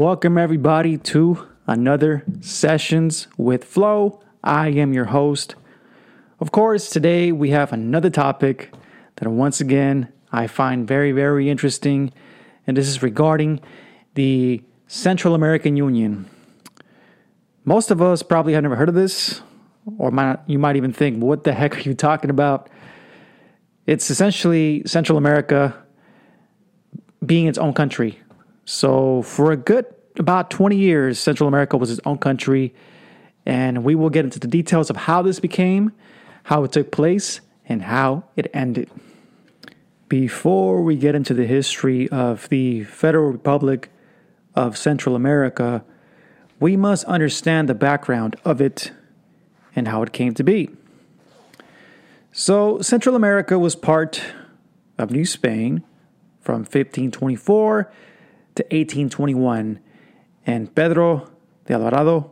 Welcome, everybody, to another Sessions with Flow. I am your host. Of course, today we have another topic that once again I find very, very interesting, and this is regarding the Central American Union. Most of us probably have never heard of this, or might, you might even think, what the heck are you talking about? It's essentially Central America being its own country. So, for a good about 20 years, Central America was its own country, and we will get into the details of how this became, how it took place, and how it ended. Before we get into the history of the Federal Republic of Central America, we must understand the background of it and how it came to be. So, Central America was part of New Spain from 1524 to 1821, and Pedro de Alvarado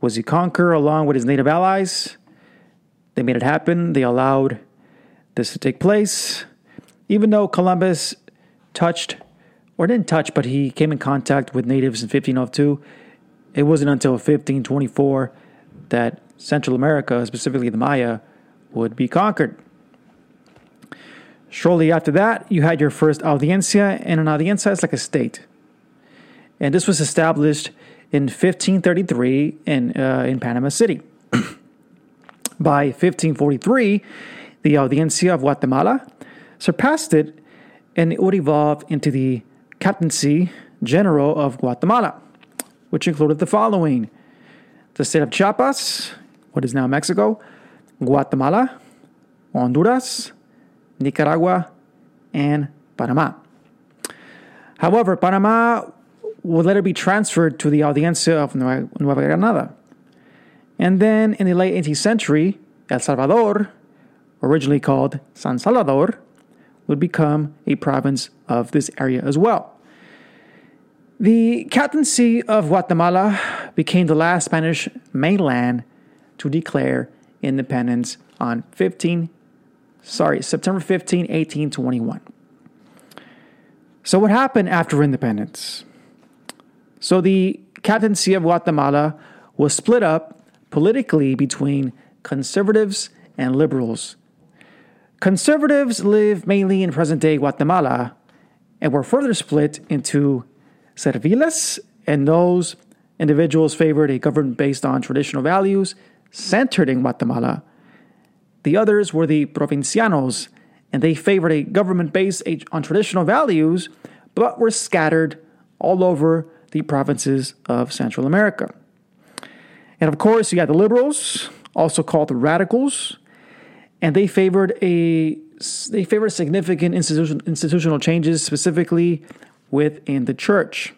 was the conqueror along with his native allies. They made it happen, they allowed this to take place. Even though Columbus touched, or didn't touch, but he came in contact with natives in 1502, it wasn't until 1524 that Central America, specifically the Maya, would be conquered. Shortly after that, you had your first audiencia, and an audiencia is like a state. And this was established in 1533 in, uh, in Panama City. By 1543, the Audiencia of Guatemala surpassed it, and it would evolve into the Captaincy General of Guatemala, which included the following the state of Chiapas, what is now Mexico, Guatemala, Honduras, Nicaragua, and Panama. However, Panama would later be transferred to the Audiencia of Nueva Granada. And then in the late 18th century, El Salvador, originally called San Salvador, would become a province of this area as well. The captaincy of Guatemala became the last Spanish mainland to declare independence on 15 sorry, September 15, 1821. So what happened after independence? So the captaincy of Guatemala was split up politically between conservatives and liberals. Conservatives live mainly in present day Guatemala and were further split into serviles and those individuals favored a government based on traditional values centered in Guatemala. The others were the provincianos, and they favored a government based on traditional values, but were scattered all over the provinces of Central America. And of course, you had the liberals, also called the radicals, and they favored a they favored significant institution, institutional changes, specifically within the church.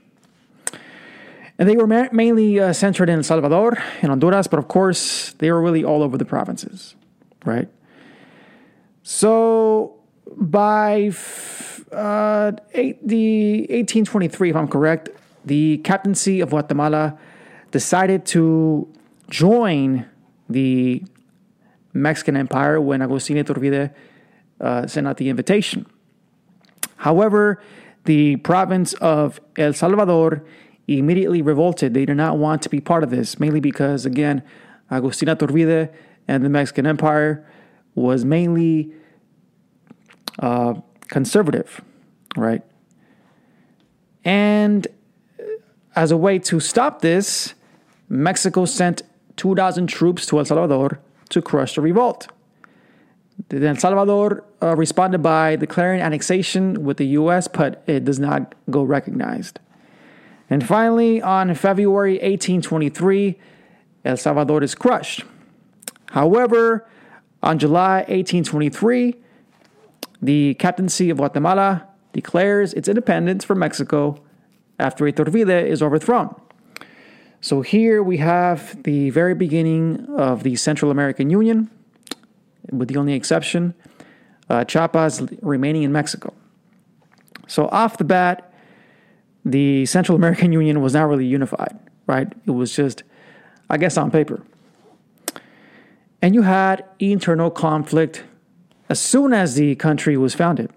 And they were ma- mainly uh, centered in El Salvador and Honduras, but of course, they were really all over the provinces, right? So by uh, eight, the 1823, if I'm correct, the captaincy of Guatemala decided to join the Mexican Empire when Agustin Iturbide uh, sent out the invitation. However, the province of El Salvador immediately revolted. They did not want to be part of this, mainly because, again, Agustin Iturbide and the Mexican Empire was mainly uh, conservative, right? And as a way to stop this, Mexico sent 2,000 troops to El Salvador to crush the revolt. Then El Salvador uh, responded by declaring annexation with the US, but it does not go recognized. And finally, on February 1823, El Salvador is crushed. However, on July 1823, the captaincy of Guatemala declares its independence from Mexico after Iturbide is overthrown. So here we have the very beginning of the Central American Union, with the only exception, uh, Chiapas remaining in Mexico. So off the bat, the Central American Union was not really unified, right? It was just, I guess, on paper. And you had internal conflict as soon as the country was founded.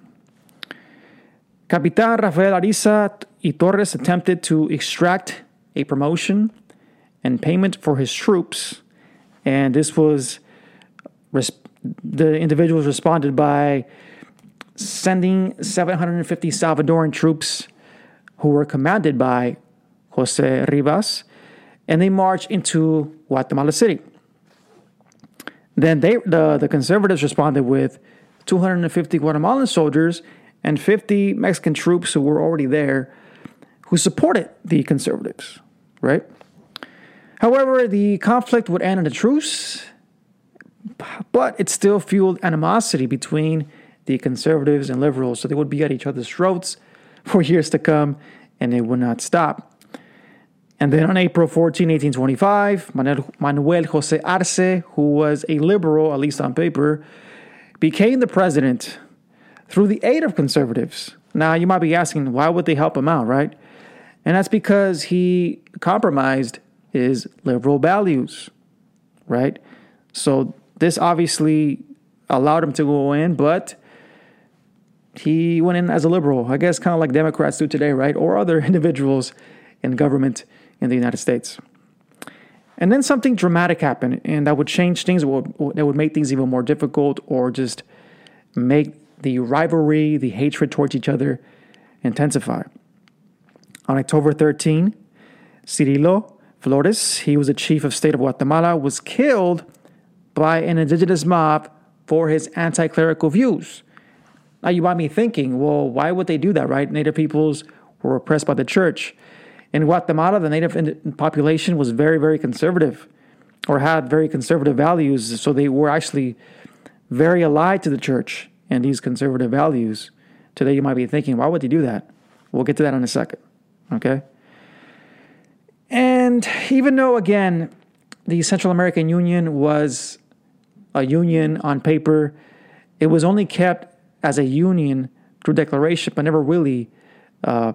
Capitan Rafael Ariza Torres attempted to extract a promotion and payment for his troops, and this was the individuals responded by sending 750 Salvadoran troops who were commanded by Jose Rivas, and they marched into Guatemala City. Then they, the, the conservatives responded with 250 Guatemalan soldiers and 50 Mexican troops who were already there who supported the conservatives, right? However, the conflict would end in a truce, but it still fueled animosity between the conservatives and liberals, so they would be at each other's throats for years to come, and it would not stop. And then on April 14, 1825, Manuel Jose Arce, who was a liberal, at least on paper, became the president through the aid of conservatives. Now, you might be asking, why would they help him out, right? And that's because he compromised his liberal values, right? So this obviously allowed him to go in, but he went in as a liberal, I guess, kind of like Democrats do today, right? Or other individuals in government in the United States. And then something dramatic happened, and that would change things, that would make things even more difficult, or just make the rivalry, the hatred towards each other intensify. On October 13, Cirilo Flores, he was the chief of state of Guatemala, was killed by an indigenous mob for his anti clerical views. Now, you might be thinking, well, why would they do that, right? Native peoples were oppressed by the church. In Guatemala, the native population was very, very conservative or had very conservative values. So they were actually very allied to the church and these conservative values. Today, you might be thinking, why would they do that? We'll get to that in a second. Okay? And even though, again, the Central American Union was a union on paper, it was only kept as a union through declaration, but never really. Uh,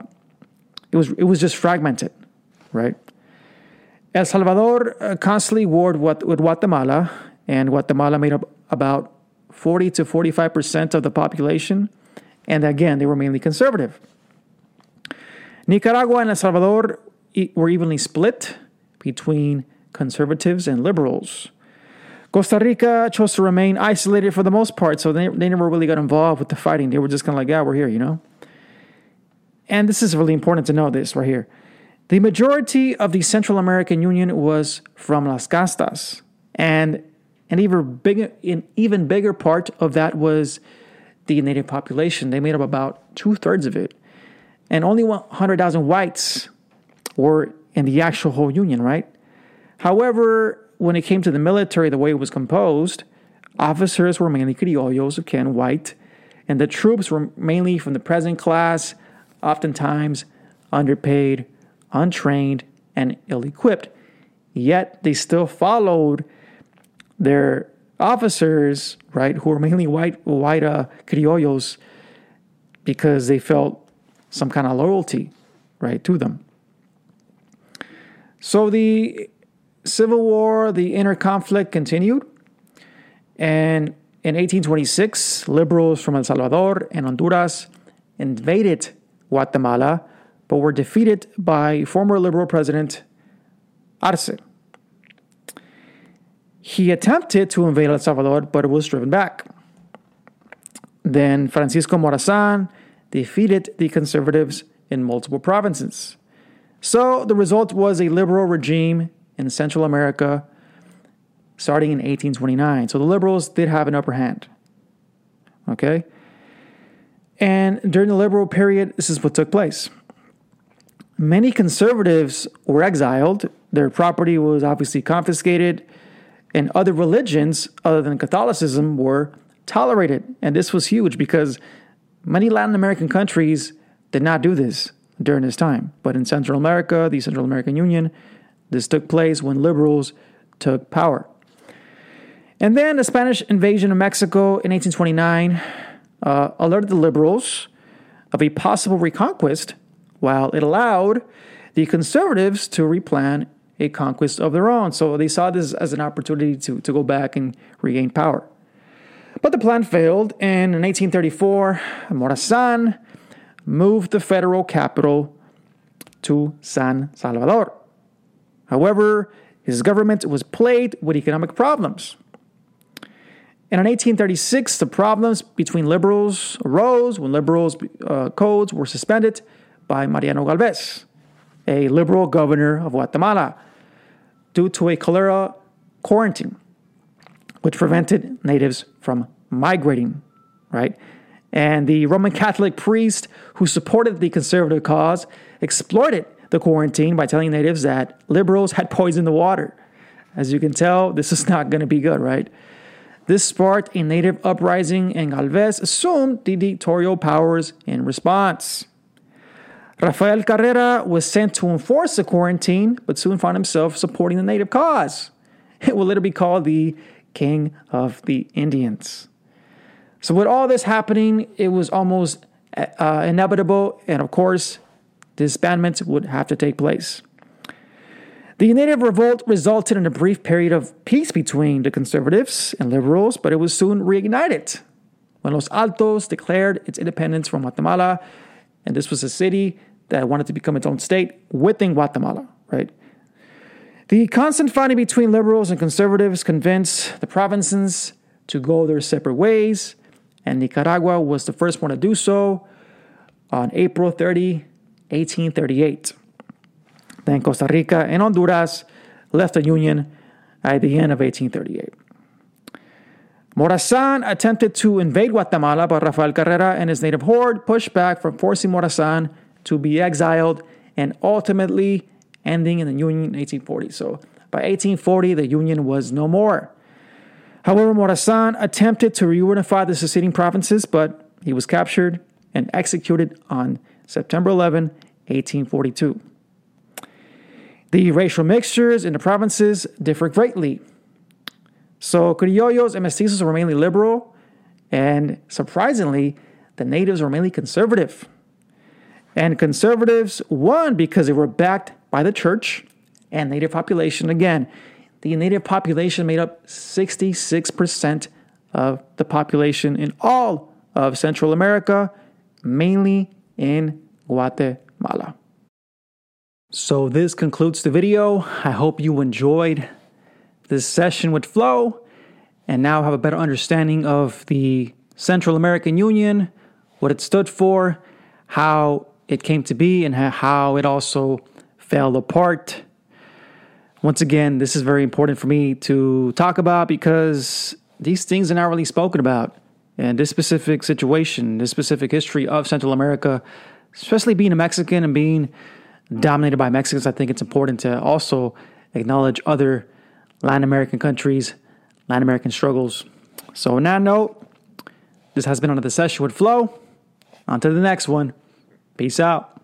it was it was just fragmented, right? El Salvador uh, constantly warred with, with Guatemala, and Guatemala made up about 40 to 45 percent of the population, and again, they were mainly conservative. Nicaragua and El Salvador were evenly split between conservatives and liberals. Costa Rica chose to remain isolated for the most part, so they, they never really got involved with the fighting. They were just kind of like, yeah, we're here, you know? And this is really important to know this right here. The majority of the Central American Union was from Las Castas, and an even bigger, an even bigger part of that was the native population. They made up about two thirds of it, and only 100,000 whites were in the actual whole union, right? However, when it came to the military, the way it was composed, officers were mainly criollos, again, white, and the troops were mainly from the peasant class, oftentimes underpaid, untrained, and ill equipped. Yet they still followed their officers, right, who were mainly white, white uh, criollos, because they felt some kind of loyalty, right, to them. So the Civil War, the inner conflict continued. And in 1826, liberals from El Salvador and Honduras invaded Guatemala, but were defeated by former liberal president Arce. He attempted to invade El Salvador, but was driven back. Then Francisco Morazan defeated the conservatives in multiple provinces. So the result was a liberal regime in Central America starting in 1829. So the liberals did have an upper hand. Okay? And during the liberal period, this is what took place. Many conservatives were exiled, their property was obviously confiscated, and other religions other than Catholicism were tolerated. And this was huge because many Latin American countries did not do this during this time. But in Central America, the Central American Union, this took place when liberals took power. And then the Spanish invasion of Mexico in 1829 uh, alerted the liberals of a possible reconquest, while it allowed the conservatives to replan a conquest of their own. So they saw this as an opportunity to, to go back and regain power. But the plan failed, and in 1834, Morazan moved the federal capital to San Salvador. However, his government was plagued with economic problems. And in 1836, the problems between liberals arose when liberals' uh, codes were suspended by Mariano Galvez, a liberal governor of Guatemala, due to a cholera quarantine, which prevented natives from migrating, right? And the Roman Catholic priest who supported the conservative cause exploited the quarantine by telling natives that liberals had poisoned the water. As you can tell, this is not going to be good, right? This sparked a native uprising, and Galvez assumed dictatorial powers in response. Rafael Carrera was sent to enforce the quarantine, but soon found himself supporting the native cause. It will later be called the King of the Indians. So, with all this happening, it was almost uh, inevitable, and of course, disbandment would have to take place. The native revolt resulted in a brief period of peace between the conservatives and liberals, but it was soon reignited when Los Altos declared its independence from Guatemala, and this was a city that wanted to become its own state within Guatemala, right? The constant fighting between liberals and conservatives convinced the provinces to go their separate ways, and Nicaragua was the first one to do so on April 30, 1838. Then Costa Rica and Honduras left the Union at the end of 1838. Morazan attempted to invade Guatemala, but Rafael Carrera and his native horde pushed back from forcing Morazan to be exiled and ultimately ending in the Union in 1840. So by 1840, the Union was no more. However, Morazan attempted to reunify the seceding provinces, but he was captured and executed on September 11, 1842. The racial mixtures in the provinces differ greatly. So, criollos and mestizos were mainly liberal, and surprisingly, the natives were mainly conservative. And conservatives won because they were backed by the church and native population. Again, the native population made up 66% of the population in all of Central America, mainly in Guatemala. So, this concludes the video. I hope you enjoyed this session with Flo and now have a better understanding of the Central American Union, what it stood for, how it came to be, and how it also fell apart. Once again, this is very important for me to talk about because these things are not really spoken about. And this specific situation, this specific history of Central America, especially being a Mexican and being dominated by Mexicans, I think it's important to also acknowledge other Latin American countries, Latin American struggles. So, on that note, this has been another session with Flo. On to the next one. Peace out.